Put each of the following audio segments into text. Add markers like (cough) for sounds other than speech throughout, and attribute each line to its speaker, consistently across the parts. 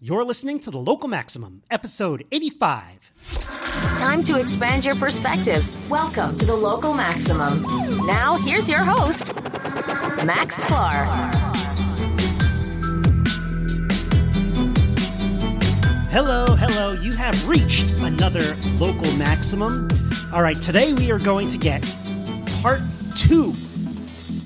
Speaker 1: You're listening to The Local Maximum, episode 85.
Speaker 2: Time to expand your perspective. Welcome to The Local Maximum. Now, here's your host, Max Sklar.
Speaker 1: Hello, hello. You have reached another Local Maximum. All right, today we are going to get part two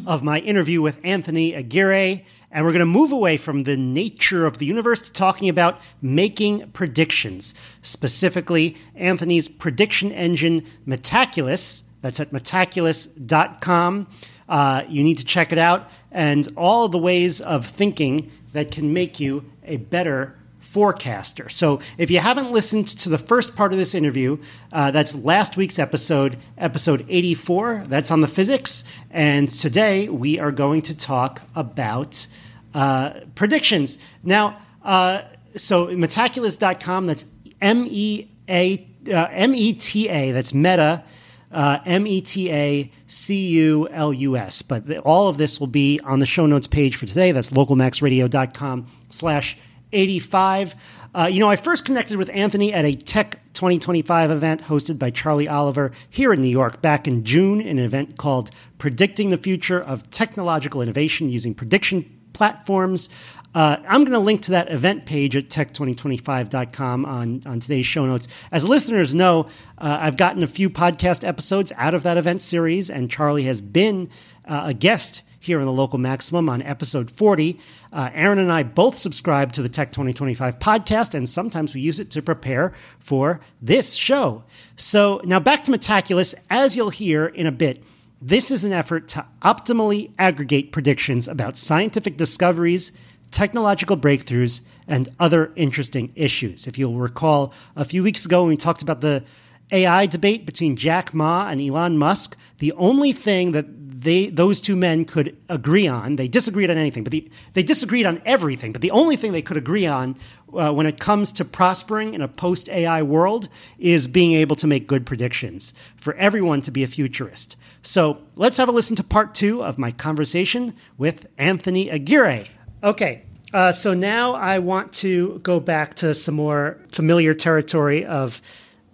Speaker 1: of my interview with Anthony Aguirre. And we're going to move away from the nature of the universe to talking about making predictions. Specifically, Anthony's prediction engine, Metaculus. That's at metaculus.com. Uh, you need to check it out and all the ways of thinking that can make you a better forecaster. So if you haven't listened to the first part of this interview, uh, that's last week's episode, episode 84. That's on the physics. And today we are going to talk about uh, predictions. Now, uh, so metaculus.com, that's M E A uh, M E T A, that's meta. Uh, M E T A C U L U S. But all of this will be on the show notes page for today. That's localmaxradio.com slash 85. Uh, you know, I first connected with Anthony at a Tech 2025 event hosted by Charlie Oliver here in New York back in June, in an event called Predicting the Future of Technological Innovation Using Prediction Platforms. Uh, I'm going to link to that event page at tech2025.com on, on today's show notes. As listeners know, uh, I've gotten a few podcast episodes out of that event series, and Charlie has been uh, a guest here in the local maximum on episode 40. Uh, Aaron and I both subscribe to the Tech 2025 podcast, and sometimes we use it to prepare for this show. So now back to Metaculus. As you'll hear in a bit, this is an effort to optimally aggregate predictions about scientific discoveries, technological breakthroughs, and other interesting issues. If you'll recall, a few weeks ago when we talked about the AI debate between Jack Ma and Elon Musk, the only thing that they those two men could agree on, they disagreed on anything, but the, they disagreed on everything. But the only thing they could agree on uh, when it comes to prospering in a post AI world is being able to make good predictions for everyone to be a futurist. So let's have a listen to part two of my conversation with Anthony Aguirre. Okay, uh, so now I want to go back to some more familiar territory of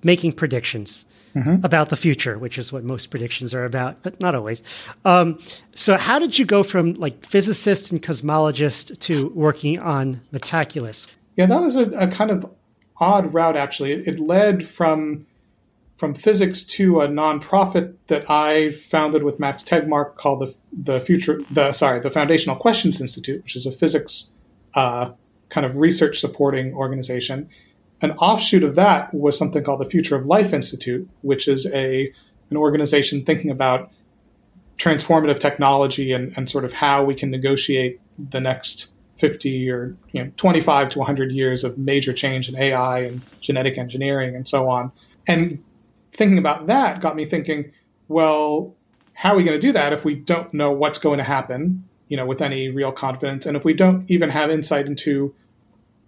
Speaker 1: making predictions mm-hmm. about the future, which is what most predictions are about, but not always. Um, so, how did you go from like physicist and cosmologist to working on Metaculus?
Speaker 3: Yeah, that was a, a kind of odd route. Actually, it, it led from from physics to a nonprofit that I founded with Max Tegmark called the the future the sorry the Foundational Questions Institute, which is a physics uh, kind of research supporting organization. An offshoot of that was something called the Future of Life Institute, which is a an organization thinking about transformative technology and, and sort of how we can negotiate the next 50 or you know 25 to 100 years of major change in AI and genetic engineering and so on. And thinking about that got me thinking, well, how are we going to do that if we don't know what's going to happen, you know, with any real confidence, and if we don't even have insight into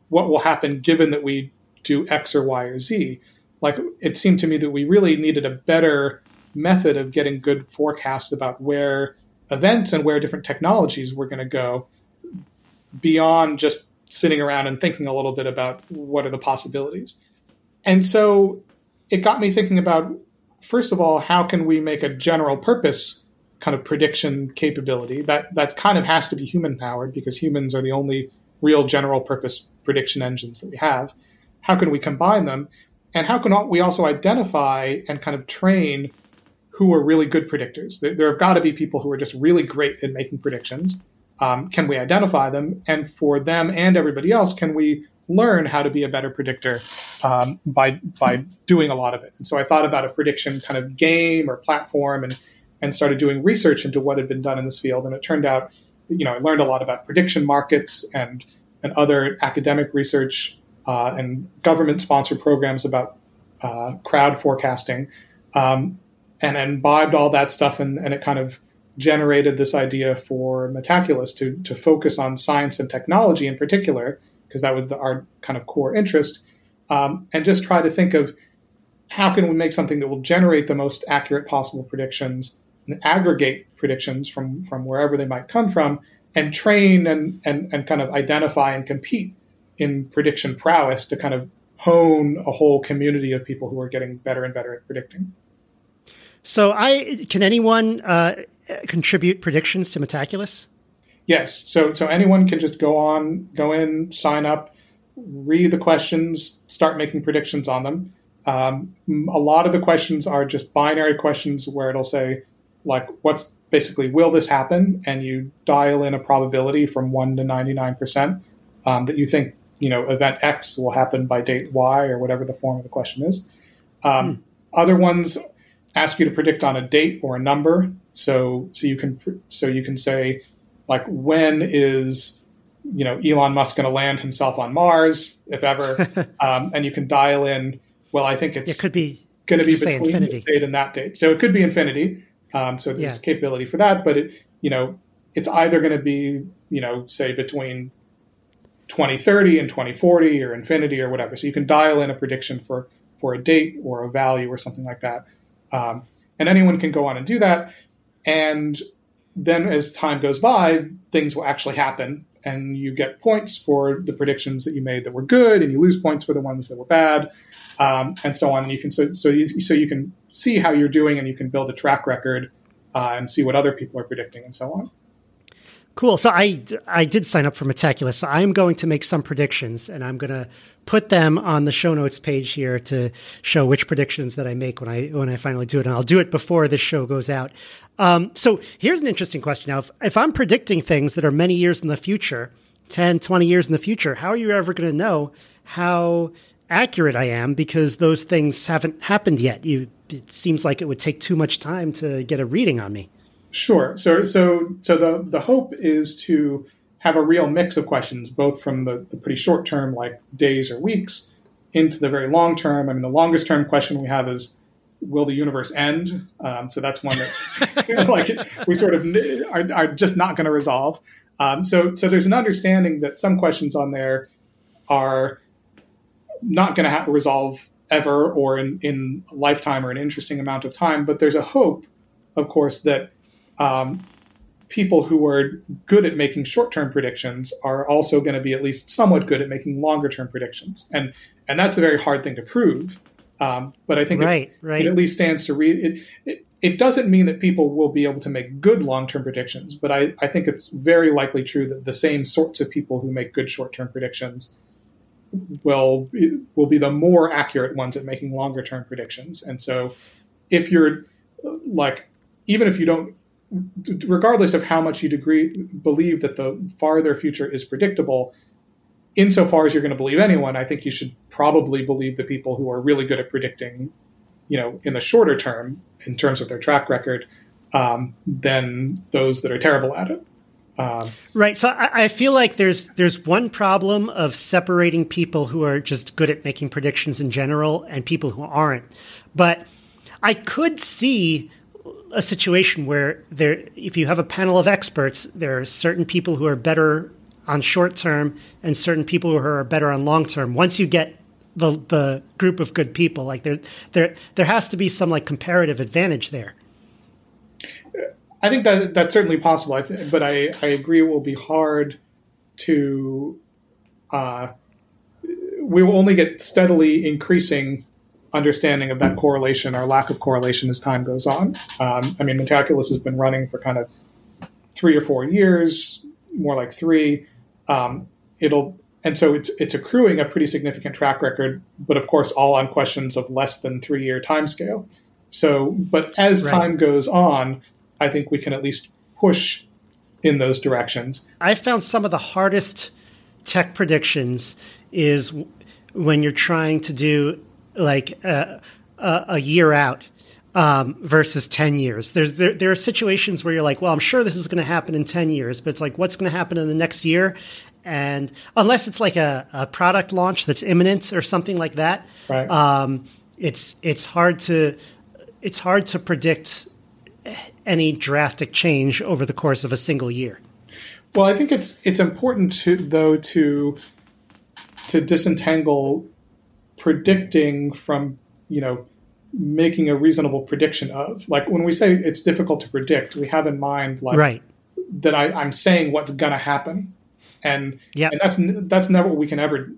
Speaker 3: what will happen given that we do X or Y or Z. Like it seemed to me that we really needed a better method of getting good forecasts about where events and where different technologies were going to go beyond just sitting around and thinking a little bit about what are the possibilities. And so it got me thinking about first of all, how can we make a general purpose kind of prediction capability that that kind of has to be human powered because humans are the only real general purpose prediction engines that we have how can we combine them? And how can we also identify and kind of train who are really good predictors? There, have got to be people who are just really great at making predictions. Um, can we identify them? And for them and everybody else, can we learn how to be a better predictor um, by by doing a lot of it? And so I thought about a prediction kind of game or platform, and and started doing research into what had been done in this field. And it turned out, you know, I learned a lot about prediction markets and and other academic research uh, and government sponsored programs about uh, crowd forecasting, um, and imbibed all that stuff, and, and, it kind of generated this idea for Metaculus to to focus on science and technology in particular, because that was the, our kind of core interest, um, and just try to think of how can we make something that will generate the most accurate possible predictions and aggregate predictions from from wherever they might come from, and train and and, and kind of identify and compete in prediction prowess to kind of hone a whole community of people who are getting better and better at predicting.
Speaker 1: So, I can anyone uh, contribute predictions to Metaculus?
Speaker 3: Yes. So, so anyone can just go on, go in, sign up, read the questions, start making predictions on them. Um, a lot of the questions are just binary questions where it'll say, like, what's basically, will this happen? And you dial in a probability from 1 to 99% um, that you think, you know, event X will happen by date Y or whatever the form of the question is. Um, hmm. Other ones ask you to predict on a date or a number. So, so you can, so you can say, like, when is you know Elon Musk going to land himself on Mars, if ever, (laughs) um, and you can dial in. Well, I think it's
Speaker 1: it could be
Speaker 3: going to be between infinity. this date and that date, so it could be infinity. Um, so there's yeah. capability for that, but it you know it's either going to be you know say between 2030 and 2040 or infinity or whatever. So you can dial in a prediction for for a date or a value or something like that, um, and anyone can go on and do that. And then as time goes by, things will actually happen and you get points for the predictions that you made that were good, and you lose points for the ones that were bad, um, and so on. And you can so so you, so you can see how you're doing, and you can build a track record uh, and see what other people are predicting, and so on.
Speaker 1: Cool. So I I did sign up for Metaculus. So I'm going to make some predictions, and I'm going to put them on the show notes page here to show which predictions that I make when I when I finally do it. And I'll do it before this show goes out. Um, so here's an interesting question. Now, if, if I'm predicting things that are many years in the future, 10, 20 years in the future, how are you ever going to know how accurate I am because those things haven't happened yet? You it seems like it would take too much time to get a reading on me.
Speaker 3: Sure. So so so the the hope is to have a real mix of questions, both from the, the pretty short term, like days or weeks, into the very long term. I mean, the longest term question we have is, will the universe end? Um, so that's one that (laughs) (laughs) like we sort of are, are just not going to resolve. Um, so so there's an understanding that some questions on there are not going to have to resolve ever or in, in a lifetime or an interesting amount of time. But there's a hope, of course, that um, people who are good at making short-term predictions are also going to be at least somewhat good at making longer-term predictions, and and that's a very hard thing to prove. Um, but I think right, it, right. it, at least stands to read. It, it, it, doesn't mean that people will be able to make good long-term predictions, but I, I think it's very likely true that the same sorts of people who make good short-term predictions will will be the more accurate ones at making longer-term predictions. And so, if you're like, even if you don't regardless of how much you degree, believe that the farther future is predictable, insofar as you're going to believe anyone, I think you should probably believe the people who are really good at predicting, you know, in the shorter term in terms of their track record, um, than those that are terrible at it.
Speaker 1: Um, right. So I, I, feel like there's there's one problem of separating people who are just good at making predictions in general and people who aren't. But I could see a situation where there, if you have a panel of experts, there are certain people who are better on short term and certain people who are better on long term. Once you get the the group of good people, like there there there has to be some like comparative advantage there.
Speaker 3: I think that that's certainly possible. I th- but I I agree it will be hard to. Uh, we will only get steadily increasing understanding of that correlation or lack of correlation as time goes on. Um, I mean, Metaculus has been running for kind of three or four years, more like three. Um, it'll and so it's it's accruing a pretty significant track record, but of course, all on questions of less than three year time scale. So, but as right. time goes on, I think we can at least push in those directions.
Speaker 1: I found some of the hardest tech predictions is when you're trying to do like uh, a, a year out um, versus 10 years. There's there, there are situations where you're like, well, I'm sure this is going to happen in 10 years, but it's like, what's going to happen in the next year? And unless it's like a, a product launch that's imminent or something like that, right. um, it's it's hard to it's hard to predict any drastic change over the course of a single year.
Speaker 3: Well, I think it's it's important to though to to disentangle predicting from you know making a reasonable prediction of like when we say it's difficult to predict we have in mind like
Speaker 1: right.
Speaker 3: that I, i'm saying what's going to happen and
Speaker 1: yeah,
Speaker 3: and that's that's never what we can ever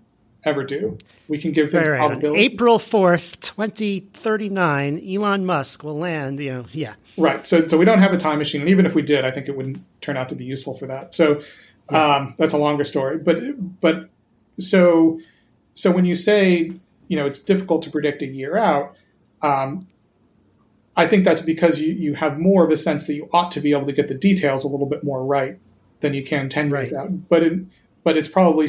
Speaker 3: ever do. We can give things
Speaker 1: Right, right.
Speaker 3: Probability.
Speaker 1: April 4th, 2039, Elon Musk will land, you know, yeah.
Speaker 3: Right. So, so we don't have a time machine, and even if we did, I think it wouldn't turn out to be useful for that. So, um, that's a longer story. But, but so, so when you say, you know, it's difficult to predict a year out, um, I think that's because you, you have more of a sense that you ought to be able to get the details a little bit more right than you can ten years
Speaker 1: Right.
Speaker 3: out. But it, but it's probably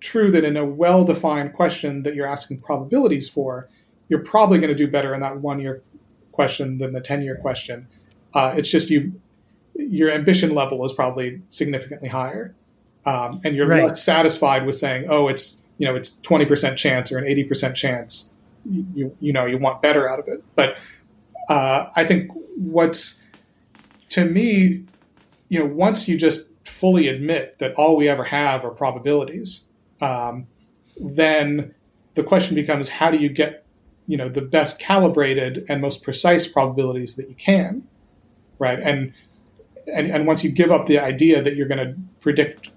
Speaker 3: true that in a well-defined question that you're asking probabilities for, you're probably going to do better in that one-year question than the 10 year question. Uh, it's just you, your ambition level is probably significantly higher. Um, and you're
Speaker 1: Right.
Speaker 3: less satisfied with saying, oh, it's, you know, it's 20% chance or an 80% chance. You, you, know, you want better out of it. But uh, I think what's, to me, you know, once you just fully admit that all we ever have are probabilities, um, then the question becomes how do you get you know the best calibrated and most precise probabilities that you can right and and, and once you give up the idea that you're going to predict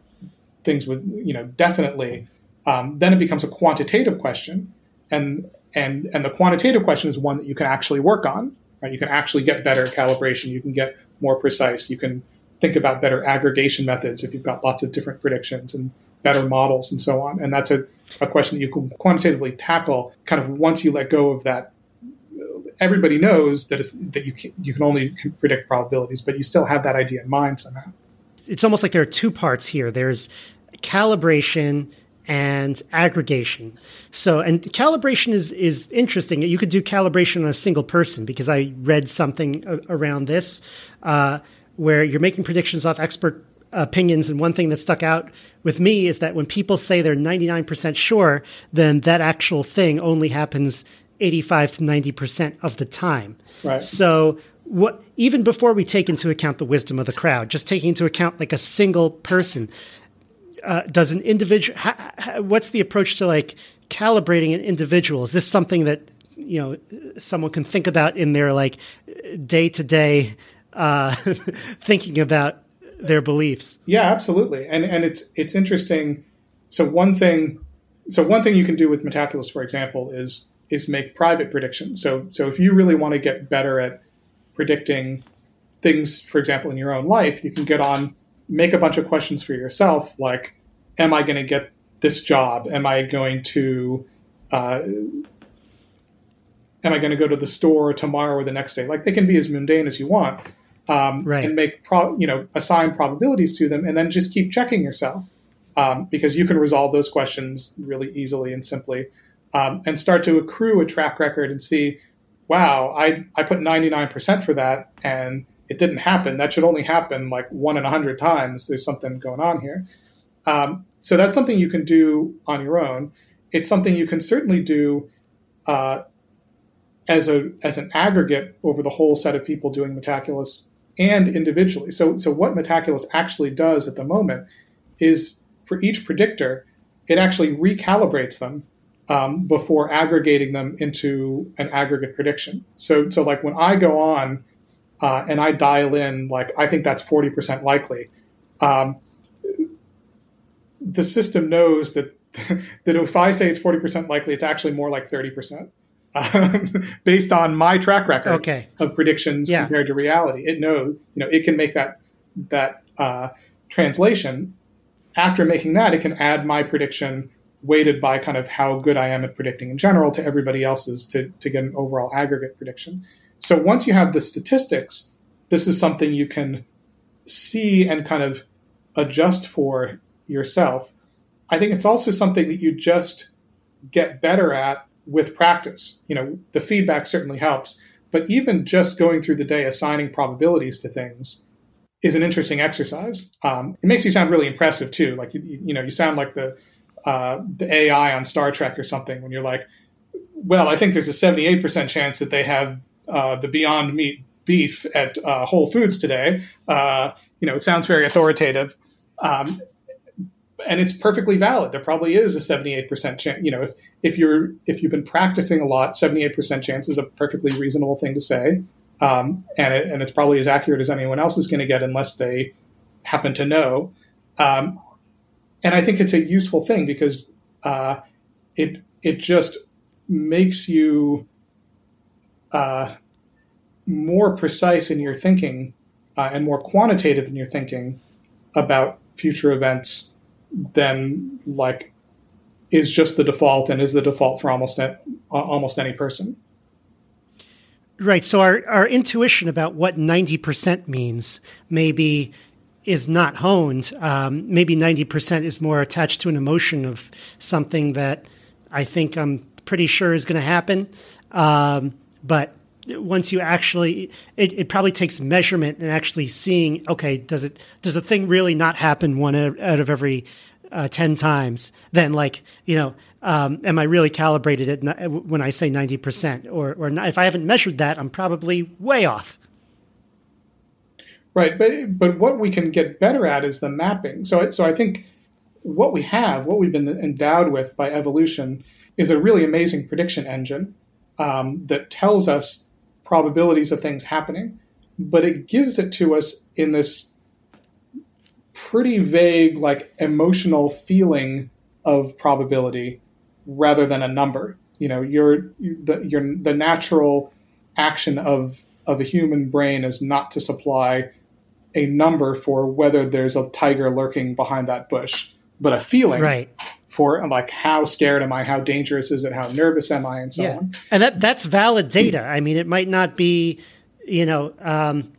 Speaker 3: things with you know definitely um, then it becomes a quantitative question and and and the quantitative question is one that you can actually work on right? You can actually get better calibration you can get more precise you can think about better aggregation methods if you've got lots of different predictions and better models and so on and that's a, a question that you can quantitatively tackle kind of once you let go of that. Everybody knows that that you can, you can only predict probabilities but you still have that idea in mind somehow.
Speaker 1: It's almost like there are two parts here. There's calibration and aggregation. So, and calibration is is interesting. You could do calibration on a single person because I read something a- around this uh, where you're making predictions off expert opinions. And one thing that stuck out with me is that when people say they're 99% sure, then that actual thing only happens 85 to 90% of the time.
Speaker 3: Right.
Speaker 1: So, what even before we take into account the wisdom of the crowd, just taking into account like a single person, uh, does an individual? Ha, ha, what's the approach to like calibrating an individual? Is this something that you know someone can think about in their like day to day thinking about their beliefs?
Speaker 3: Yeah, absolutely. And and it's it's interesting. So one thing, so one thing you can do with Metaculus, for example, is is make private predictions. So so if you really want to get better at predicting things, for example, in your own life, you can get on, make a bunch of questions for yourself, like, am I going to get this job? Am I going to uh, am I going to go to the store tomorrow or the next day? Like they can be as mundane as you want, um,
Speaker 1: Right.
Speaker 3: and make pro- you know assign probabilities to them, and then just keep checking yourself um, because you can resolve those questions really easily and simply, um, and start to accrue a track record and see, wow, I I put ninety nine percent for that and it didn't happen. That should only happen like one in a hundred times. There's something going on here. Um, so that's something you can do on your own. It's something you can certainly do uh, as a as an aggregate over the whole set of people doing Metaculus and individually. So so what Metaculus actually does at the moment is for each predictor, it actually recalibrates them um, before aggregating them into an aggregate prediction. So so like when I go on uh, and I dial in like I think that's forty percent likely. Um, the system knows that (laughs) that if I say it's forty percent likely, it's actually more like thirty percent, (laughs) based on my track record
Speaker 1: Okay.
Speaker 3: of predictions
Speaker 1: Yeah.
Speaker 3: compared to reality. It knows, you know, it can make that that uh, translation. After making that, it can add my prediction weighted by kind of how good I am at predicting in general to everybody else's to to get an overall aggregate prediction. So once you have the statistics, this is something you can see and kind of adjust for yourself. I think it's also something that you just get better at with practice. You know, the feedback certainly helps, but even just going through the day assigning probabilities to things is an interesting exercise. Um, it makes you sound really impressive too. Like you, you know, you sound like the uh, the AI on Star Trek or something when you're like, well, I think there's a 78% chance that they have uh, the Beyond Meat beef at uh, Whole Foods today. Uh, you know, it sounds very authoritative. Um, and it's perfectly valid. There probably is a 78% chance. You know, if, if you're if you've been practicing a lot, 78% chance is a perfectly reasonable thing to say. Um, and, it, and it's probably as accurate as anyone else is going to get unless they happen to know. Um, and I think it's a useful thing because uh, it it just makes you uh, more precise in your thinking uh, and more quantitative in your thinking about future events than like is just the default and is the default for almost almost any person.
Speaker 1: Right. So our, our intuition about what 90% means maybe is not honed. Um, maybe 90% is more attached to an emotion of something that I think I'm pretty sure is going to happen. Um, but once you actually, it, it probably takes measurement and actually seeing, okay, does it, does the thing really not happen one out of every uh, 10 times? Then like, you know, um, am I really calibrated at when I say 90% or, or not, if I haven't measured that, I'm probably way off.
Speaker 3: Right. But, but what we can get better at is the mapping. So, so I think what we have, what we've been endowed with by evolution is a really amazing prediction engine um, that tells us probabilities of things happening, but it gives it to us in this pretty vague, like emotional feeling of probability rather than a number. You know, your the your the natural action of of a human brain is not to supply a number for whether there's a tiger lurking behind that bush, but a feeling
Speaker 1: right
Speaker 3: for like how scared am I, how dangerous is it, how nervous am I, and so yeah. on.
Speaker 1: And that that's valid data. I mean, it might not be, you know, um,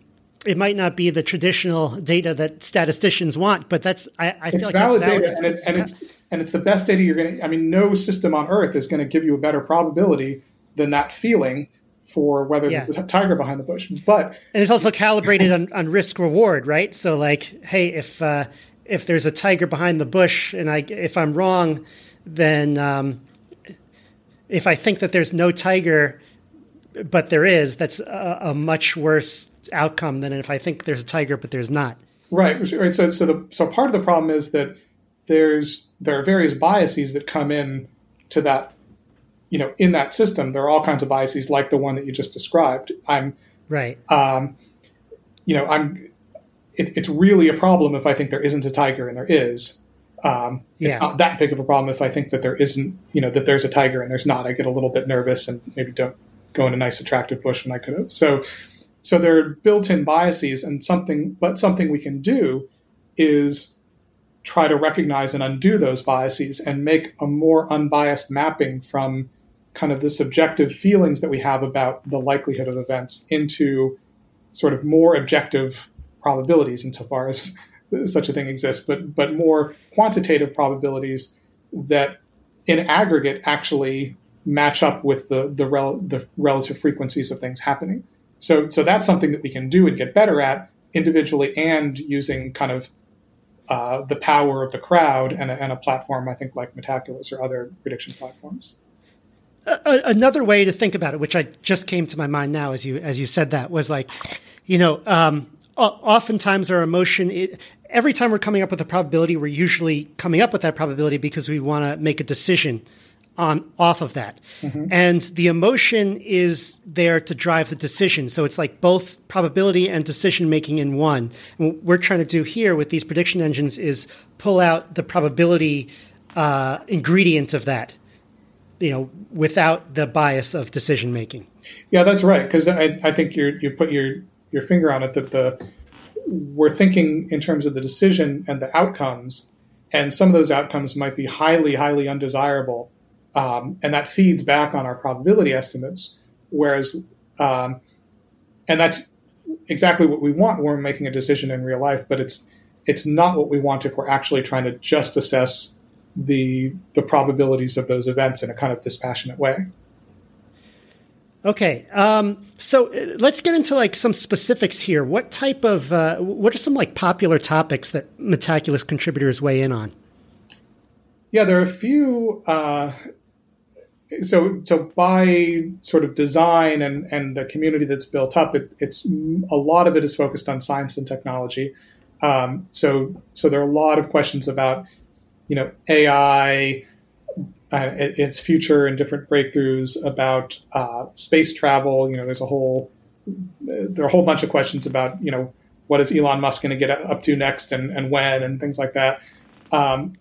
Speaker 1: it might not be the traditional data that statisticians want, but that's I, I feel like valid that's valid
Speaker 3: data, and it's, and it's and it's the best data you're going to. I mean, no system on Earth is going to give you a better probability than that feeling for whether yeah. there's a tiger behind the bush. But
Speaker 1: and it's also calibrated on, on risk reward, right? So like, hey, if uh, if there's a tiger behind the bush, and I if I'm wrong, then um, if I think that there's no tiger, but there is, that's a, a, much worse outcome than if I think there's a tiger but there's not.
Speaker 3: Right. Right. So so the so part of the problem is that there's there are various biases that come in to that you know in that system there are all kinds of biases like the one that you just described i'm
Speaker 1: right
Speaker 3: um, you know i'm it, it's really a problem if I think there isn't a tiger and there is. Um, it's yeah. not that big of a problem if I think that there isn't, you know, that there's a tiger and there's not. I get a little bit nervous and maybe don't go in a nice attractive bush when I could have. So, so there are built-in biases and something, but something we can do is try to recognize and undo those biases and make a more unbiased mapping from kind of the subjective feelings that we have about the likelihood of events into sort of more objective probabilities insofar as (laughs) such a thing exists, but but more quantitative probabilities that in aggregate actually match up with the the, rel- the relative frequencies of things happening. So so that's something that we can do and get better at individually and using kind of uh, the power of the crowd and a, and a platform I think like Metaculus or other prediction platforms.
Speaker 1: another way to think about it, which I just came to my mind now as you as you said that, was like, you know, um, oftentimes our emotion it, every time we're coming up with a probability we're usually coming up with that probability because we want to make a decision on off of that. Mm-hmm. and the emotion is there to drive the decision. So it's like both probability and decision making in one. And what we're trying to do here with these prediction engines is pull out the probability uh, ingredient of that you know without the bias of decision making.
Speaker 3: Yeah that's right because I, I think you you put your your finger on it that the we're thinking in terms of the decision and the outcomes, and some of those outcomes might be highly, highly undesirable, um, and that feeds back on our probability estimates. Whereas, um, and that's exactly what we want when we're making a decision in real life, but it's it's not what we want if we're actually trying to just assess the the probabilities of those events in a kind of dispassionate way.
Speaker 1: Okay, um, so uh, let's get into like some specifics here. What type of uh, what are some like popular topics that Metaculus contributors weigh in on?
Speaker 3: Yeah, there are a few. Uh, so, so by sort of design and and the community that's built up, it, it's a lot of it is focused on science and technology. Um, so, so there are a lot of questions about, you know, AI, uh, its future and different breakthroughs about uh, space travel. You know, there's a whole there are a whole bunch of questions about you know what is Elon Musk going to get up to next and, and when and things like that. Um,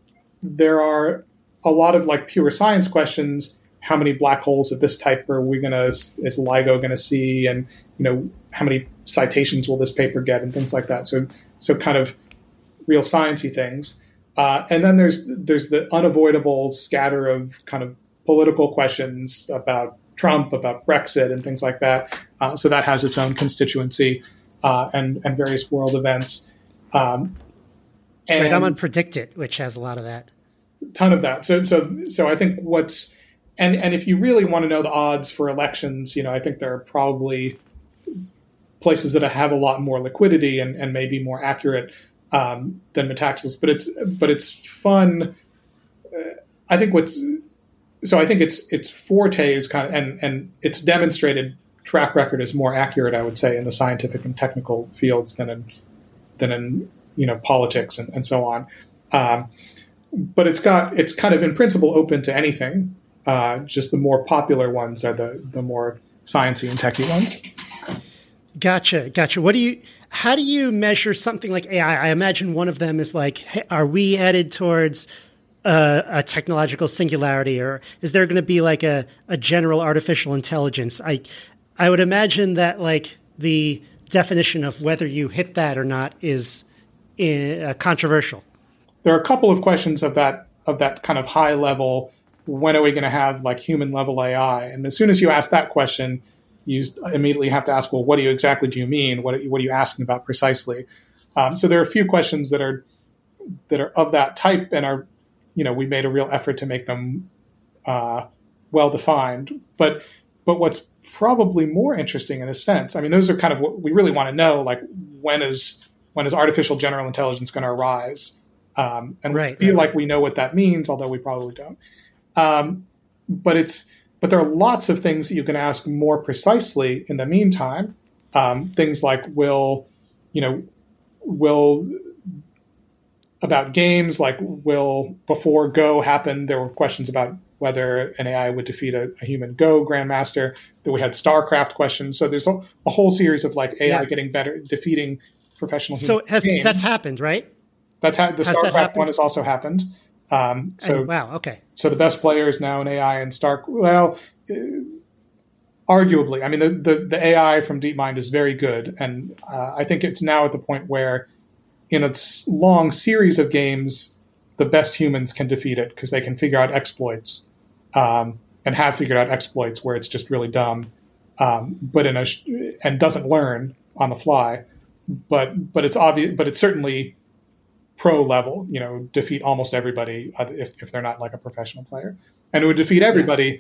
Speaker 3: there are a lot of like pure science questions. How many black holes of this type are we gonna is LIGO gonna see, and you know how many citations will this paper get, and things like that. So so kind of real sciencey things. Uh, and then there's there's the unavoidable scatter of kind of political questions about Trump, about Brexit, and things like that. Uh, so that has its own constituency uh, and and various world events. Um,
Speaker 1: and right, I'm on PredictIt, which has a lot of that.
Speaker 3: Ton of that. So so so I think what's and and if you really want to know the odds for elections, you know, I think there are probably places that have a lot more liquidity and, and may be more accurate um, than Metaculus. But it's but it's fun. Uh, I think what's so I think it's it's forte is kind of and and it's demonstrated track record is more accurate, I would say, in the scientific and technical fields than in than in you know politics and, and so on. Um, but it's got it's kind of in principle open to anything. Uh, just the more popular ones are the the more sciencey and techy ones.
Speaker 1: Gotcha, gotcha. What do you? How do you measure something like AI? I imagine one of them is like, hey, are we headed towards a, a, technological singularity, or is there going to be like a, a general artificial intelligence? I I would imagine that like the definition of whether you hit that or not is uh, controversial.
Speaker 3: There are a couple of questions of that of that kind of high level. When are we going to have like human level AI? And as soon as you ask that question, you immediately have to ask, well, what do you exactly do you mean? What, what are you asking about precisely? Um, so there are a few questions that are that are of that type and are, you know, we made a real effort to make them uh, well defined. But but what's probably more interesting in a sense, I mean, those are kind of what we really want to know, like when is when is artificial general intelligence going to arise? Um, and right, we feel right, like we know what that means, although we probably don't. Um, but it's but there are lots of things that you can ask more precisely in the meantime. Um, things like will you know will about games like will before Go happen, there were questions about whether an AI would defeat a, a human Go grandmaster. That we had StarCraft questions. So there's a, a whole series of like AI yeah. getting better, defeating professional.
Speaker 1: So has, that's happened, right?
Speaker 3: That's ha- the has StarCraft one has also happened. Um, so
Speaker 1: and, wow, okay.
Speaker 3: So the best player is now an AI in Stark. Well, uh, arguably, I mean the, the, the AI from DeepMind is very good, and uh, I think it's now at the point where, in its long series of games, the best humans can defeat it because they can figure out exploits, um, and have figured out exploits where it's just really dumb, um, but in a sh- and doesn't learn on the fly but but it's obvious, but it's certainly pro level. You know, defeat almost everybody uh, if, if they're not like a professional player, and it would defeat everybody. Yeah.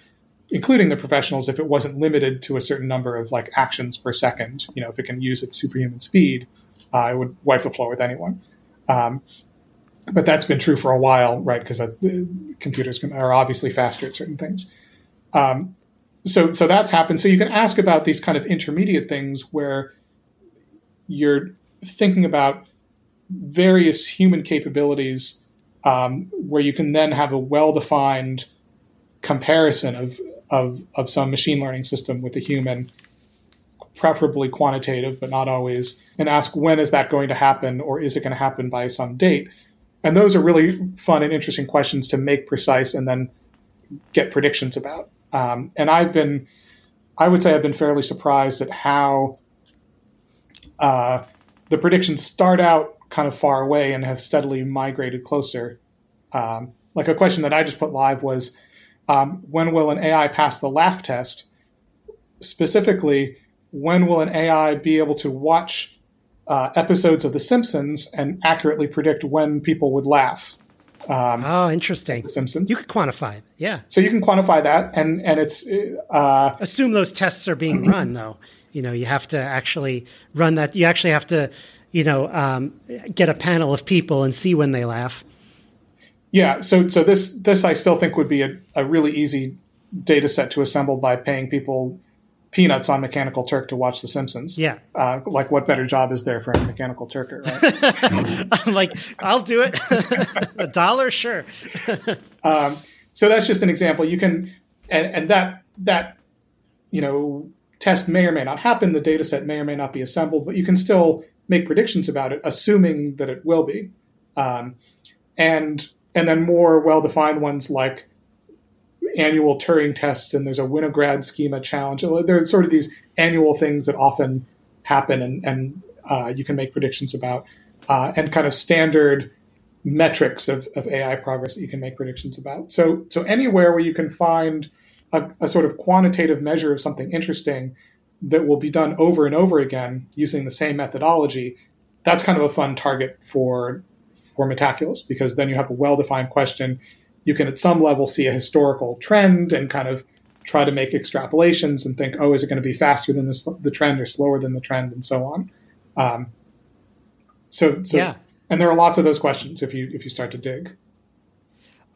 Speaker 3: Including the professionals, if it wasn't limited to a certain number of like actions per second, you know, if it can use its superhuman speed, uh, it would wipe the floor with anyone. Um, but that's been true for a while, right? Because uh, computers can, are obviously faster at certain things. Um, so, so that's happened. So you can ask about these kind of intermediate things where you're thinking about various human capabilities um, where you can then have a well-defined comparison of, of, of some machine learning system with a human, preferably quantitative, but not always, and ask when is that going to happen or is it going to happen by some date? And those are really fun and interesting questions to make precise and then get predictions about. Um, and I've been, I would say, I've been fairly surprised at how uh, the predictions start out kind of far away and have steadily migrated closer. Um, like a question that I just put live was, um, when will an AI pass the laugh test? Specifically, when will an AI be able to watch uh, episodes of The Simpsons and accurately predict when people would laugh?
Speaker 1: Um, oh, interesting.
Speaker 3: The Simpsons.
Speaker 1: You could quantify it, yeah.
Speaker 3: So you can quantify that, and and it's uh,
Speaker 1: assume those tests are being run though. You know, you have to actually run that. You actually have to, you know, um, get a panel of people and see when they laugh.
Speaker 3: Yeah. So, so this this I still think would be a, a really easy data set to assemble by paying people peanuts on Mechanical Turk to watch The Simpsons.
Speaker 1: Yeah.
Speaker 3: Uh, like, what better job is there for a Mechanical Turker,
Speaker 1: right? (laughs) I'm like, I'll do it. (laughs) a dollar, sure. (laughs)
Speaker 3: um, so that's just an example. You can, and, and that that you know test may or may not happen, the data set may or may not be assembled, but you can still make predictions about it, assuming that it will be. Um, and and then more well-defined ones like annual Turing tests, and there's a Winograd schema challenge. There's sort of these annual things that often happen, and, and uh, you can make predictions about, uh, and kind of standard metrics of, of AI progress that you can make predictions about. So, so anywhere where you can find a, a sort of quantitative measure of something interesting that will be done over and over again using the same methodology, that's kind of a fun target for for Metaculus because then you have a well-defined question. You can at some level see a historical trend and kind of try to make extrapolations and think, oh, is it going to be faster than the, the trend or slower than the trend, and so on. Um, so, so yeah. and there are lots of those questions if you if you start to dig.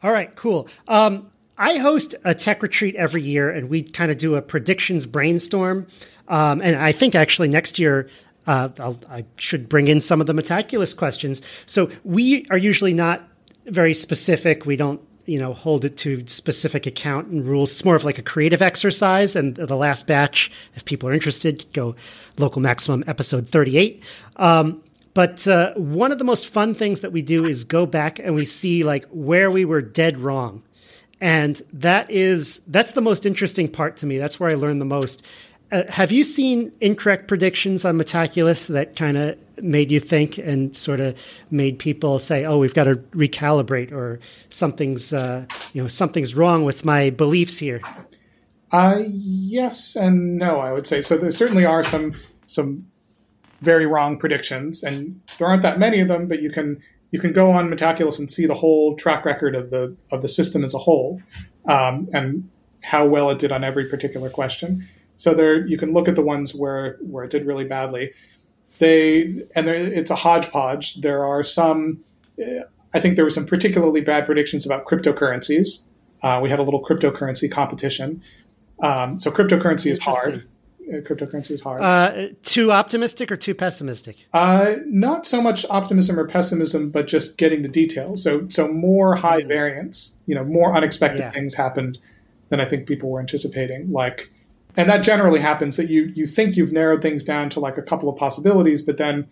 Speaker 1: All right, cool. Um, I host a tech retreat every year, and we kind of do a predictions brainstorm. Um, and I think actually next year uh, i should bring in some of the Metaculus questions. So we are usually not very specific. We don't, you know, hold it to specific account and rules. It's more of like a creative exercise. And the last batch, if people are interested, go local maximum episode 38. Um, but uh, one of the most fun things that we do is go back and we see like where we were dead wrong. And that is that's the most interesting part to me. That's where I learned the most uh, have you seen incorrect predictions on Metaculus that kind of made you think and sort of made people say, "Oh, we've got to recalibrate," or something's uh, you know something's wrong with my beliefs here?
Speaker 3: Uh, yes and no, I would say. So there certainly are some some very wrong predictions, and there aren't that many of them. But you can you can go on Metaculus and see the whole track record of the of the system as a whole, um, and how well it did on every particular question. So there, you can look at the ones where where it did really badly. They and there, it's a hodgepodge. There are some. I think there were some particularly bad predictions about cryptocurrencies. Uh, we had a little cryptocurrency competition. Um, so cryptocurrency is hard. Uh, cryptocurrency is hard.
Speaker 1: Uh, too optimistic or too pessimistic?
Speaker 3: Uh, not so much optimism or pessimism, but just getting the details. So, so more high mm. variance. You know, more unexpected yeah. things happened than I think people were anticipating. Like and that generally happens that you you think you've narrowed things down to like a couple of possibilities, but then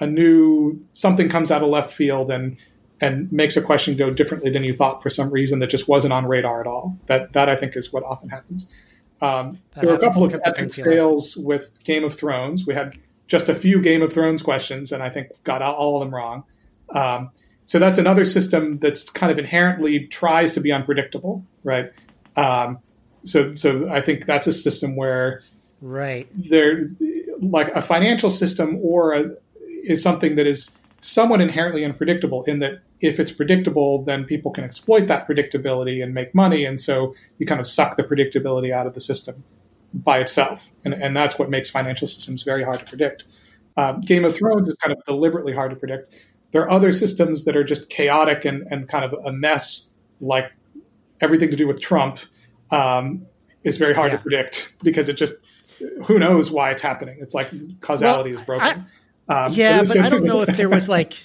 Speaker 3: a new something comes out of left field and and makes a question go differently than you thought for some reason that just wasn't on radar at all. That that I think is what often happens. Um, there were a couple of epic fails with Game of Thrones. We had just a few Game of Thrones questions, and I think got all of them wrong. Um, so that's another system that's kind of inherently tries to be unpredictable, right? Um, so so I think that's a system where
Speaker 1: right
Speaker 3: there like a financial system or a, is something that is somewhat inherently unpredictable in that if it's predictable then people can exploit that predictability and make money and so you kind of suck the predictability out of the system by itself and, and that's what makes financial systems very hard to predict um, game of thrones is kind of deliberately hard to predict there are other systems that are just chaotic and, and kind of a mess like everything to do with trump um, is very hard yeah. to predict because it just who knows why it's happening. It's like causality well, is broken.
Speaker 1: Um, yeah, but I don't know if there was like. (laughs)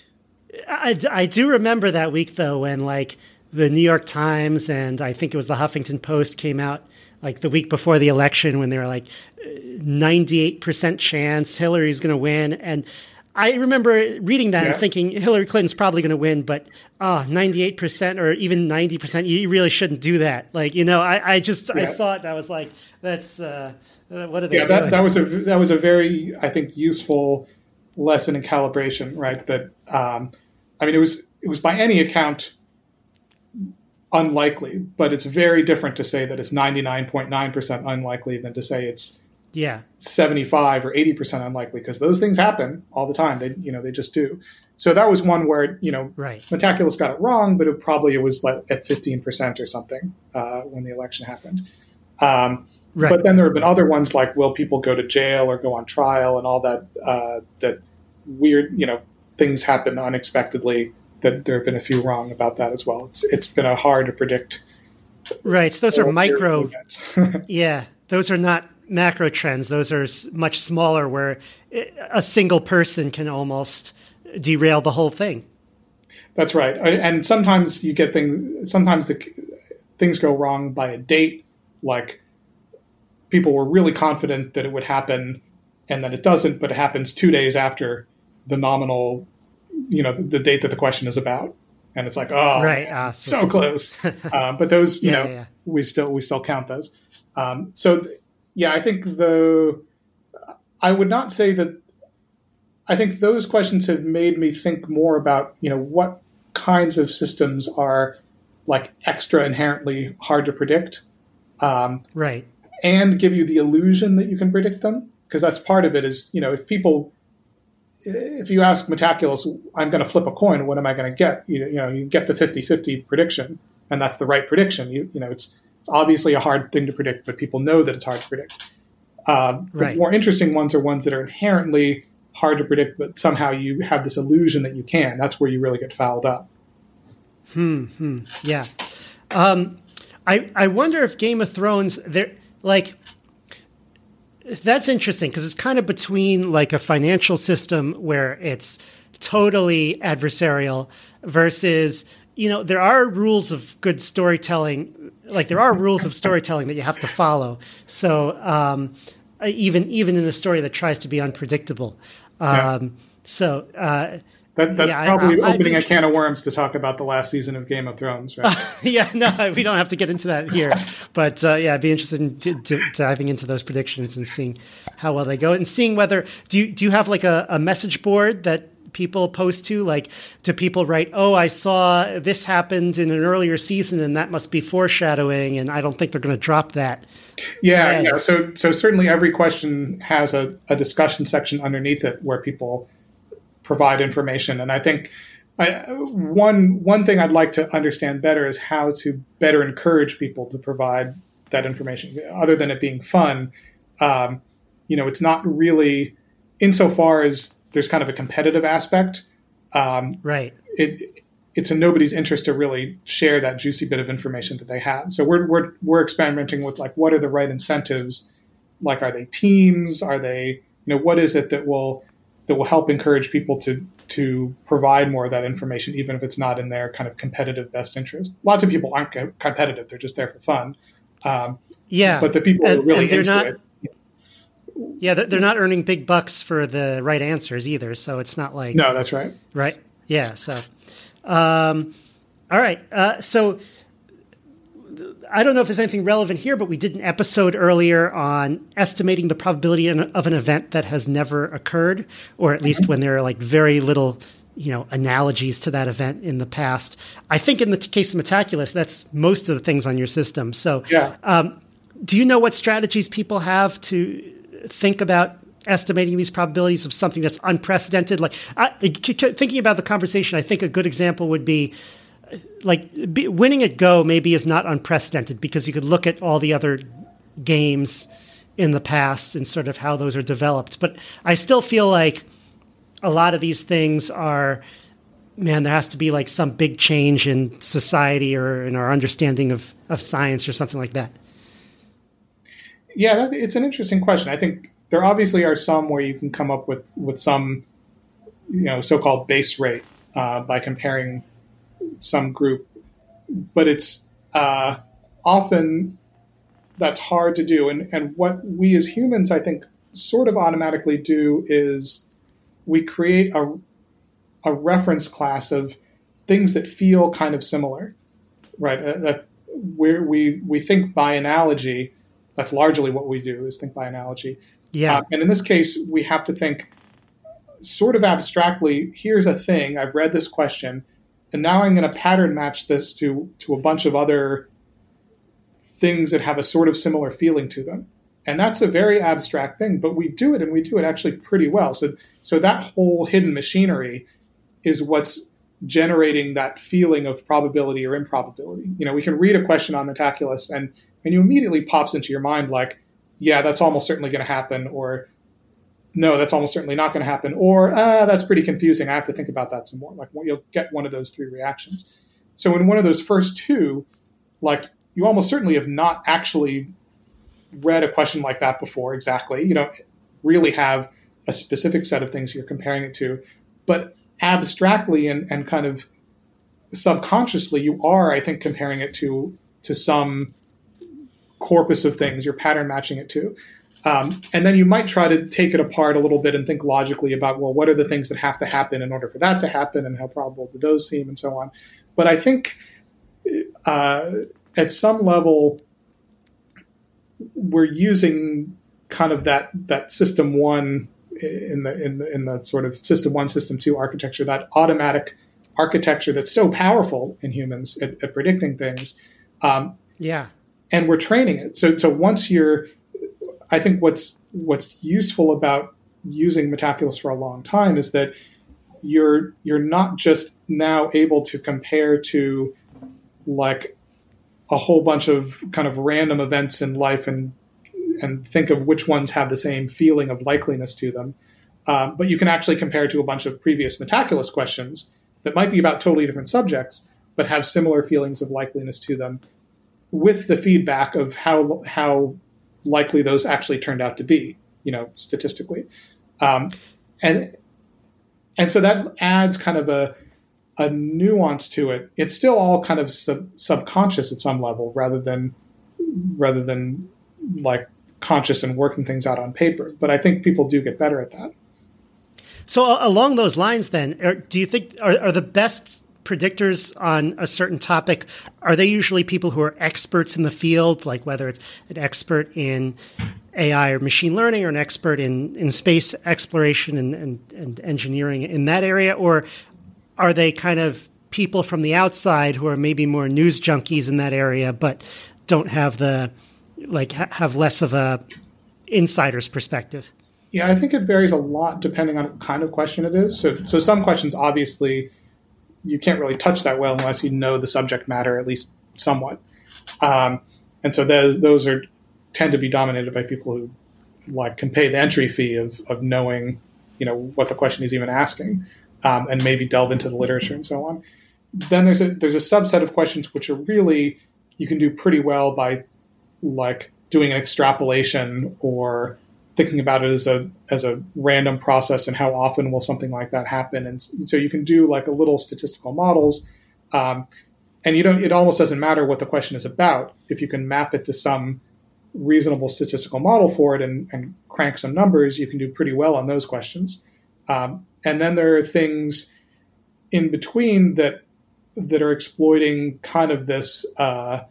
Speaker 1: I, I do remember that week though when like the New York Times and I think it was the Huffington Post came out like the week before the election when they were like 98% chance Hillary's going to win and I remember reading that yeah. and thinking Hillary Clinton's probably going to win, but oh, 98% or even 90%, you really shouldn't do that. Like, you know, I, I just, yeah. I saw it and I was like, that's, uh, uh what are they
Speaker 3: yeah,
Speaker 1: doing?
Speaker 3: That, that was a, that was a very, I think, useful lesson in calibration, right? That, um, I mean, it was, it was by any account unlikely, but it's very different to say that it's 99.9% unlikely than to say it's
Speaker 1: yeah
Speaker 3: 75 or 80% unlikely because those things happen all the time they you know they just do so that was one where you know
Speaker 1: right.
Speaker 3: metaculus got it wrong but it probably it was like at 15% or something uh, when the election happened um, right. but then there have been other ones like will people go to jail or go on trial and all that uh, that weird you know things happen unexpectedly that there have been a few wrong about that as well it's it's been a hard to predict
Speaker 1: right so those are micro (laughs) yeah those are not macro trends. Those are much smaller, where a single person can almost derail the whole thing.
Speaker 3: That's right, and sometimes you get things. Sometimes the, things go wrong by a date, like people were really confident that it would happen, and then it doesn't, but it happens two days after the nominal, you know, the date that the question is about. and it's like, oh,
Speaker 1: right, uh,
Speaker 3: so, so close. (laughs) uh, but those, you
Speaker 1: yeah,
Speaker 3: know,
Speaker 1: yeah.
Speaker 3: we still we still count those. Um, so, yeah, I think the I would not say that. I think those questions have made me think more about you know what kinds of systems are like extra inherently hard to predict, um,
Speaker 1: right,
Speaker 3: and give you the illusion that you can predict them because that's part of it. Is you know if people if you ask Metaculus, I'm going to flip a coin, what am I going to get? You, you know, you get the 50-50 prediction, and that's the right prediction. You, you know, it's, it's obviously a hard thing to predict, but people know that it's hard to predict. Uh, the more interesting ones are ones that are inherently hard to predict, but somehow you have this illusion that you can. That's where you really get fouled up. Hmm.
Speaker 1: yeah. Um, I I wonder if Game of Thrones there like that's interesting because it's kind of between like a financial system where it's totally adversarial versus you know there are rules of good storytelling like there are rules of storytelling that you have to follow so um, even even in a story that tries to be unpredictable
Speaker 3: Yeah.
Speaker 1: um, so uh,
Speaker 3: That, that's
Speaker 1: Yeah,
Speaker 3: probably
Speaker 1: I- I'd
Speaker 3: opening
Speaker 1: be-
Speaker 3: a can of worms to talk about the last season of Game of Thrones, right? (laughs)
Speaker 1: yeah, no, (laughs) we don't have to get into that here. But uh, yeah, I'd be interested in d- d- diving into those predictions and seeing how well they go, and seeing whether do you, do you have like a, a message board that people post to? Like, do people write, "Oh, I saw this happened in an earlier season, and that must be foreshadowing," and I don't think they're going to drop that.
Speaker 3: Yeah, yeah. So, so certainly every question has a, a discussion section underneath it where people provide information, and I think I, one one thing I'd like to understand better is how to better encourage people to provide that information, other than it being fun. Um, you know, it's not really insofar as there's kind of a competitive aspect. Um,
Speaker 1: Right.
Speaker 3: it it's in nobody's interest to really share that juicy bit of information that they have. So we're we're we're experimenting with like what are the right incentives? Like are they teams? Are they you know what is it that will that will help encourage people to to provide more of that information, even if it's not in their kind of competitive best interest. Lots of people aren't co- competitive; they're just there for fun. Um,
Speaker 1: Yeah,
Speaker 3: but the people who are really
Speaker 1: and
Speaker 3: into
Speaker 1: not-
Speaker 3: it,
Speaker 1: yeah, they're they're not earning big bucks for the right answers either. So it's not like
Speaker 3: no, that's right.
Speaker 1: Right. Yeah. So, um, all right. Uh, so, I don't know if there's anything relevant here, but we did an episode earlier on estimating the probability of an event that has never occurred, or at least when there are like very little, you know, analogies to that event in the past. I think in the case of Metaculus, that's most of the things on your system. So,
Speaker 3: Yeah.
Speaker 1: um, do you know what strategies people have to think about estimating these probabilities of something that's unprecedented? Like I, c- c- thinking about the conversation, I think a good example would be like be, winning at Go. Maybe is not unprecedented because you could look at all the other games in the past and sort of how those are developed. But I still feel like a lot of these things are man there has to be like some big change in society or in our understanding of, of science or something like that
Speaker 3: Yeah, it's an interesting question. I think there obviously are some where you can come up with with some, you know, so-called base rate uh, by comparing some group, but it's uh, often that's hard to do. And and what we as humans, I think, sort of automatically do is we create a a reference class of things that feel kind of similar, right? Uh, that where we we think by analogy that's largely what we do is think by analogy.
Speaker 1: yeah
Speaker 3: Uh, and in this case, we have to think sort of abstractly. Here's a thing. I've read this question, and now I'm going to pattern match this to to a bunch of other things that have a sort of similar feeling to them. And that's a very abstract thing, but we do it, and we do it actually pretty well. So so that whole hidden machinery is what's generating that feeling of probability or improbability. You know, we can read a question on Metaculus and and you immediately pops into your mind like, yeah, that's almost certainly going to happen, or no, that's almost certainly not going to happen, or uh, that's pretty confusing. I have to think about that some more. Like you'll get one of those three reactions. So in one of those first two, like you almost certainly have not actually read a question like that before exactly. You don't really have a specific set of things you're comparing it to, but abstractly and, and kind of subconsciously, you are, I think, comparing it to to some corpus of things. You're pattern matching it to. Um, and then you might try to take it apart a little bit and think logically about, well, what are the things that have to happen in order for that to happen, and how probable do those seem, and so on. but I think uh, at some level we're using kind of that that system one in the in the in the sort of system one system two architecture that automatic architecture that's so powerful in humans at, at predicting things.
Speaker 1: Um, yeah.
Speaker 3: and we're training it. So so once you're i think what's what's useful about using metaculus for a long time is that you're you're not just now able to compare to like a whole bunch of kind of random events in life and and think of which ones have the same feeling of likeliness to them. Um, but you can actually compare to a bunch of previous Metaculus questions that might be about totally different subjects, but have similar feelings of likeliness to them, with the feedback of how how likely those actually turned out to be, you know, statistically, um, and and so that adds kind of a a nuance to it. It's still all kind of sub- subconscious at some level, rather than rather than like conscious and working things out on paper. But I think people do get better at that.
Speaker 1: So along those lines, then, are, do you think are, are the best predictors on a certain topic are they usually people who are experts in the field, like whether it's an expert in AI or machine learning or an expert in, in space exploration and, and, and engineering in that area, or are they kind of people from the outside who are maybe more news junkies in that area, but don't have the like ha- have less of a insider's perspective?
Speaker 3: Yeah, I think it varies a lot depending on what kind of question it is. So, so some questions obviously you can't really touch that well unless you know the subject matter at least somewhat, um, and so those those are tend to be dominated by people who like can pay the entry fee of of knowing you know what the question is even asking um, and maybe delve into the literature and so on. Then there's a there's a subset of questions which are really you can do pretty well by like doing an extrapolation or thinking about it as a as a random process and how often will something like that happen. And so you can do like a little statistical models um, and you don't it almost doesn't matter what the question is about. If you can map it to some reasonable statistical model for it and, and crank some numbers you can do pretty well on those questions. Um, and then there are things in between that that are exploiting kind of this uh,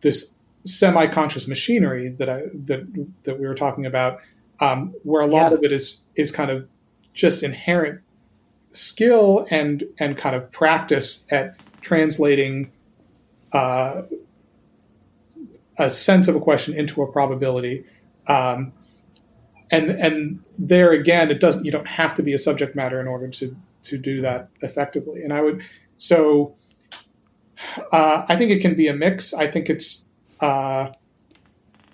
Speaker 3: this semi-conscious machinery that I that that we were talking about, um, where a lot yeah. of it is is kind of just inherent skill and and kind of practice at translating uh, a sense of a question into a probability. Um, and and there again, it doesn't. You don't have to be a subject matter in order to to do that effectively. And I would so. Uh, I think it can be a mix. I think it's. Uh,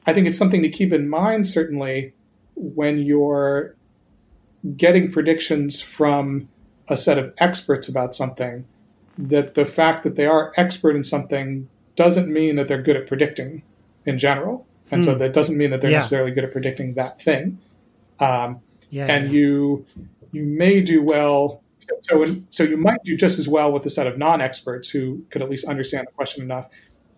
Speaker 3: I think it's something to keep in mind. Certainly, when you're getting predictions from a set of experts about something, that the fact that they are expert in something doesn't mean that they're good at predicting in general. And so hmm. that doesn't mean that they're yeah. necessarily good at predicting that thing. Um, yeah, and yeah. you you may do well. So, so, so you might do just as well with a set of non-experts who could at least understand the question enough.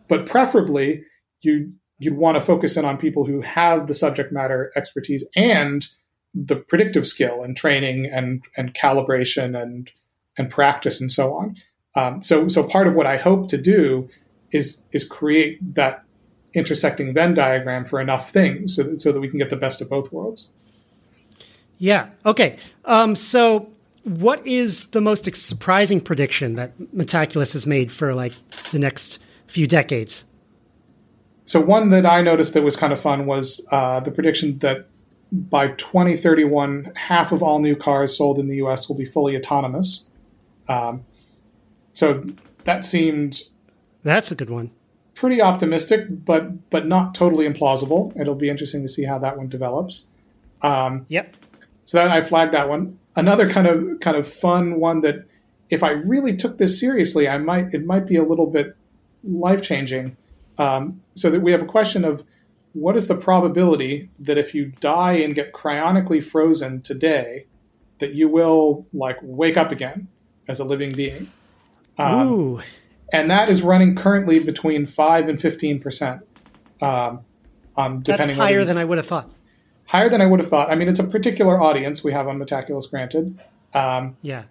Speaker 3: But preferably, you you'd want to focus in on people who have the subject matter expertise and the predictive skill and training and and calibration and and practice and so on. Um, so so part of what I hope to do is is create that intersecting Venn diagram for enough things so that, so that we can get the best of both worlds.
Speaker 1: Yeah. Okay. Um, so, what is the most surprising prediction that Metaculus has made for like the next few decades?
Speaker 3: So, one that I noticed that was kind of fun was uh, the prediction that by 2031, half of all new cars sold in the U.S. will be fully autonomous. Um, so that seemed
Speaker 1: that's a good one.
Speaker 3: Pretty optimistic, but but not totally implausible. It'll be interesting to see how that one develops.
Speaker 1: Um, yep.
Speaker 3: So that I flagged that one. Another kind of kind of fun one that if I really took this seriously, I might it might be a little bit life changing. Um, so that we have a question of what is the probability that if you die and get cryonically frozen today, that you will like wake up again as a living being?
Speaker 1: Um, Ooh.
Speaker 3: And that is running currently between five and fifteen percent. Um, on depending
Speaker 1: That's higher than I would have thought
Speaker 3: higher than I would have thought. I mean, it's a particular audience we have on Metaculus, granted.
Speaker 1: Um, yeah.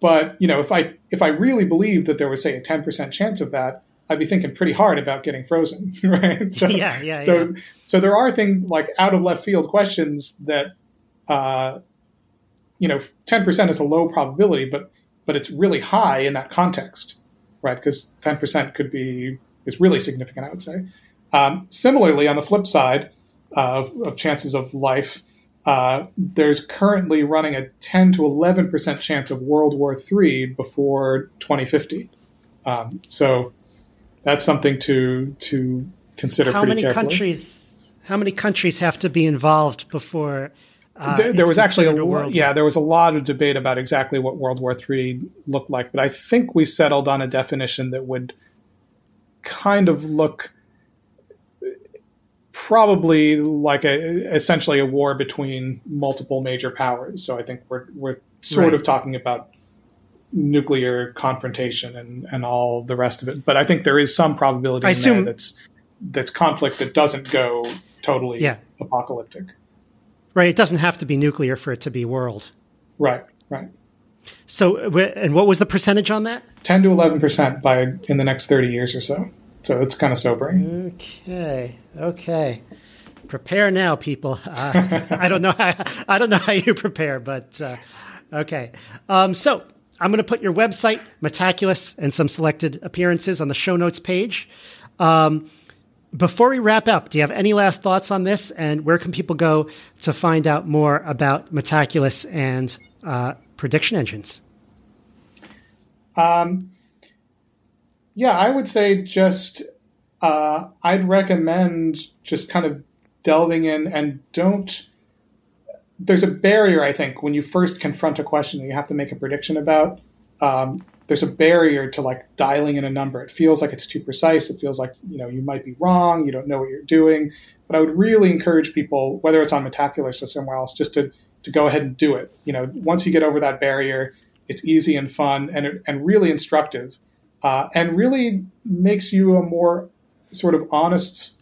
Speaker 3: but you know, if I if I really believed that there was say a ten percent chance of that, I'd be thinking pretty hard about getting frozen, (laughs) right? (laughs)
Speaker 1: So, yeah, yeah.
Speaker 3: So
Speaker 1: yeah.
Speaker 3: so there are things like out of left field questions that, uh, you know, ten percent is a low probability, but but it's really high in that context, right? Because ten percent could be is really significant, I would say. Um, similarly, on the flip side of, of chances of life, uh, there's currently running a 10 to 11 percent chance of World War III before 2050. Um, so that's something to to consider.
Speaker 1: How many
Speaker 3: carefully.
Speaker 1: countries? How many countries have to be involved before?
Speaker 3: Uh, there, there was actually a, a yeah, there was a lot of debate about exactly what World War III looked like, but I think we settled on a definition that would kind of look probably like a essentially a war between multiple major powers. So I think we're we're sort right. of talking about nuclear confrontation and, and all the rest of it. But I think there is some probability I assume, that's that's conflict that doesn't go totally yeah. apocalyptic.
Speaker 1: Right. It doesn't have to be nuclear for it to be world.
Speaker 3: Right. Right.
Speaker 1: So, and what was the percentage on that?
Speaker 3: Ten to eleven percent by in the next thirty years or so. So it's kind of sobering.
Speaker 1: Okay. Okay. Prepare now, people. (laughs) Uh, I don't know. How, I don't know how you prepare, but uh, okay. Um, so I'm going to put your website, Metaculus, and some selected appearances on the show notes page. Um, before we wrap up, do you have any last thoughts on this? And where can people go to find out more about Metaculus and uh, prediction engines?
Speaker 3: Um, yeah, I would say just uh, I'd recommend just kind of delving in and don't. There's a barrier, I think, when you first confront a question that you have to make a prediction about. Um, there's a barrier to like dialing in a number. It feels like it's too precise. It feels like you know you might be wrong. You don't know what you're doing. But I would really encourage people, whether it's on Metaculus or somewhere else, just to to go ahead and do it. You know, once you get over that barrier, it's easy and fun and and really instructive uh, and really makes you a more sort of honest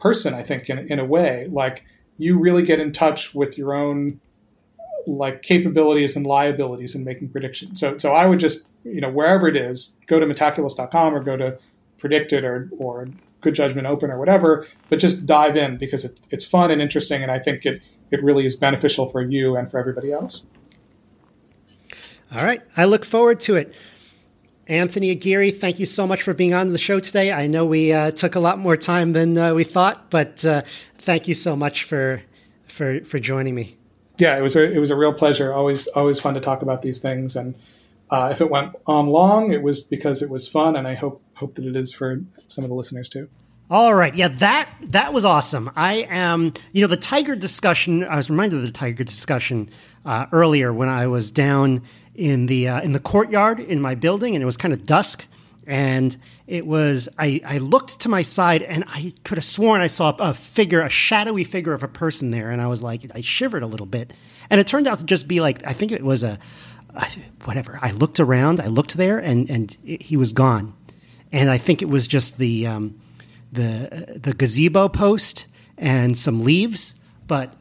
Speaker 3: person, I think, in, in a way. Like you really get in touch with your own like capabilities and liabilities in making predictions. So, so I would just, you know, wherever it is, go to metaculus.com or go to PredictIt or, or Good Judgment Open or whatever, but just dive in because it, it's fun and interesting. And I think it, it really is beneficial for you and for everybody else.
Speaker 1: All right. I look forward to it. Anthony Aguirre, thank you so much for being on the show today. I know we uh, took a lot more time than uh, we thought, but uh, thank you so much for for for joining me.
Speaker 3: Yeah, it was a, it was a real pleasure. Always always fun to talk about these things, and uh, if it went on long, it was because it was fun, and I hope hope that it is for some of the listeners too.
Speaker 1: All right, yeah, that that was awesome. I am, you know, the tiger discussion. I was reminded of the tiger discussion uh, earlier when I was down in the uh, in the courtyard in my building, and it was kind of dusk. And it was I, I looked to my side, and I could have sworn I saw a figure, a shadowy figure of a person there, and I was like, I shivered a little bit. And it turned out to just be like I think it was a whatever. I looked around, I looked there, and and it, he was gone. And I think it was just the um, the the gazebo post and some leaves, but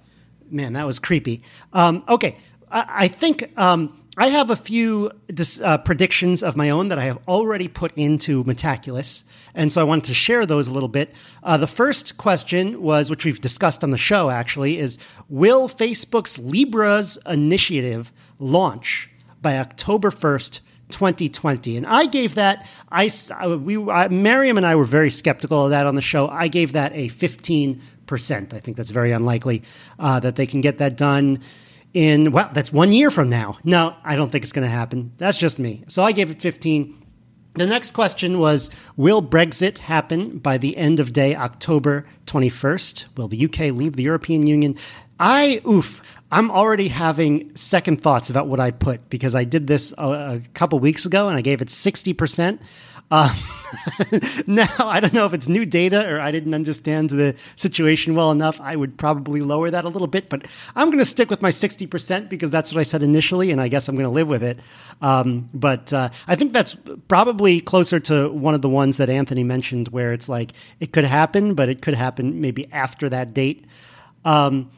Speaker 1: man, that was creepy. Um, okay, I, I think um, I have a few uh, predictions of my own that I have already put into Metaculus, and so I wanted to share those a little bit. Uh, the first question was, which we've discussed on the show actually, is Will Facebook's Libras initiative launch by October 1st, 2020? And I gave that, I, we, I, Mariam and I were very skeptical of that on the show. I gave that a 15%. I think that's very unlikely uh, that they can get that done in, well, that's one year from now. No, I don't think it's going to happen. That's just me. So I gave it 15. The next question was Will Brexit happen by the end of day October 21st? Will the UK leave the European Union? I, oof, I'm already having second thoughts about what I put because I did this a, a couple weeks ago and I gave it 60%. Uh, (laughs) now, I don't know if it's new data or I didn't understand the situation well enough. I would probably lower that a little bit, but I'm going to stick with my 60% because that's what I said initially, and I guess I'm going to live with it. Um, but uh, I think that's probably closer to one of the ones that Anthony mentioned, where it's like it could happen, but it could happen maybe after that date. Um,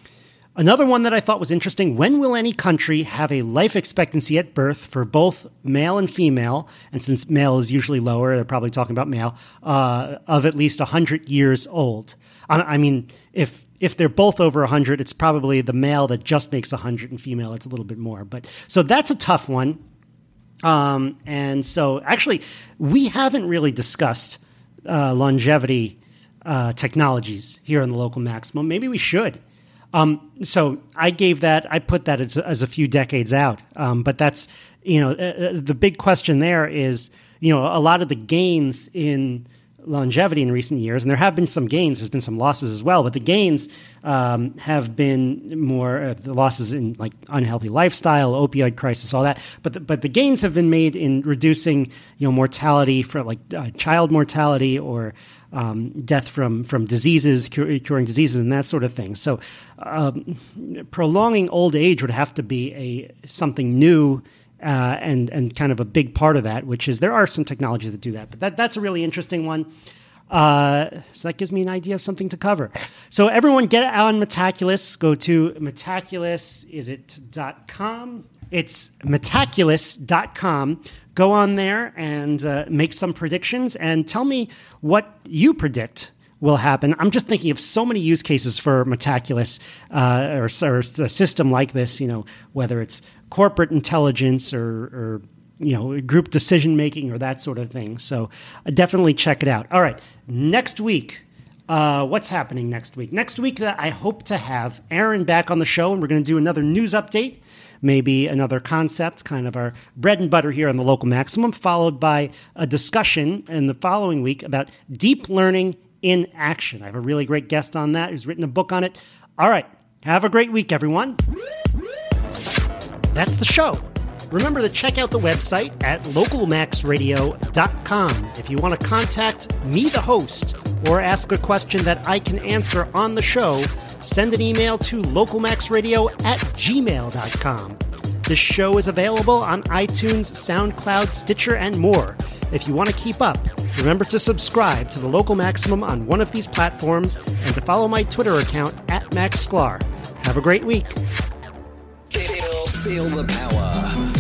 Speaker 1: Another one that I thought was interesting when will any country have a life expectancy at birth for both male and female? And since male is usually lower, they're probably talking about male, uh, of at least 100 years old. I, I, mean, if if they're both over 100, it's probably the male that just makes 100 and female, it's a little bit more. But so that's a tough one. Um, and so actually, we haven't really discussed uh, longevity uh, technologies here in the local maximum. Maybe we should. Um, so I gave that, I put that as, as a few decades out. Um, but that's, you know, uh, uh, the big question there is, you know, a lot of the gains in longevity in recent years, and there have been some gains. There's been some losses as well, but the gains um, have been more uh, the losses in like unhealthy lifestyle, opioid crisis, all that. But the, but the gains have been made in reducing you know mortality for like uh, child mortality or um, death from from diseases, cure, curing diseases, and that sort of thing. So um, prolonging old age would have to be a something new uh, and and kind of a big part of that, which is there are some technologies that do that, but that that's a really interesting one. Uh, so that gives me an idea of something to cover. So everyone get on Metaculus. Go to Metaculus, is it dot .com? It's Metaculus.com. Go on there and uh, make some predictions and tell me what you predict will happen. I'm just thinking of so many use cases for Metaculus uh, or, or, a system like this, you know, whether it's corporate intelligence or, or you know, group decision making or that sort of thing. So uh, definitely check it out. All right, next week. Uh, what's happening next week? Next week, uh, I hope to have Aaron back on the show, and we're going to do another news update, maybe another concept, kind of our bread and butter here on the local maximum, followed by a discussion in the following week about deep learning in action. I have a really great guest on that who's written a book on it. All right, have a great week, everyone. That's the show. Remember to check out the website at localmaxradio.com if you want to contact me, the host, or ask a question that I can answer on the show. Send an email to localmaxradio at gmail.com. This show is available on iTunes, SoundCloud, Stitcher, and more. If you want to keep up, remember to subscribe to the Local Maximum on one of these platforms and to follow my Twitter account at Max Sklar. Have a great week.
Speaker 4: Feel the power.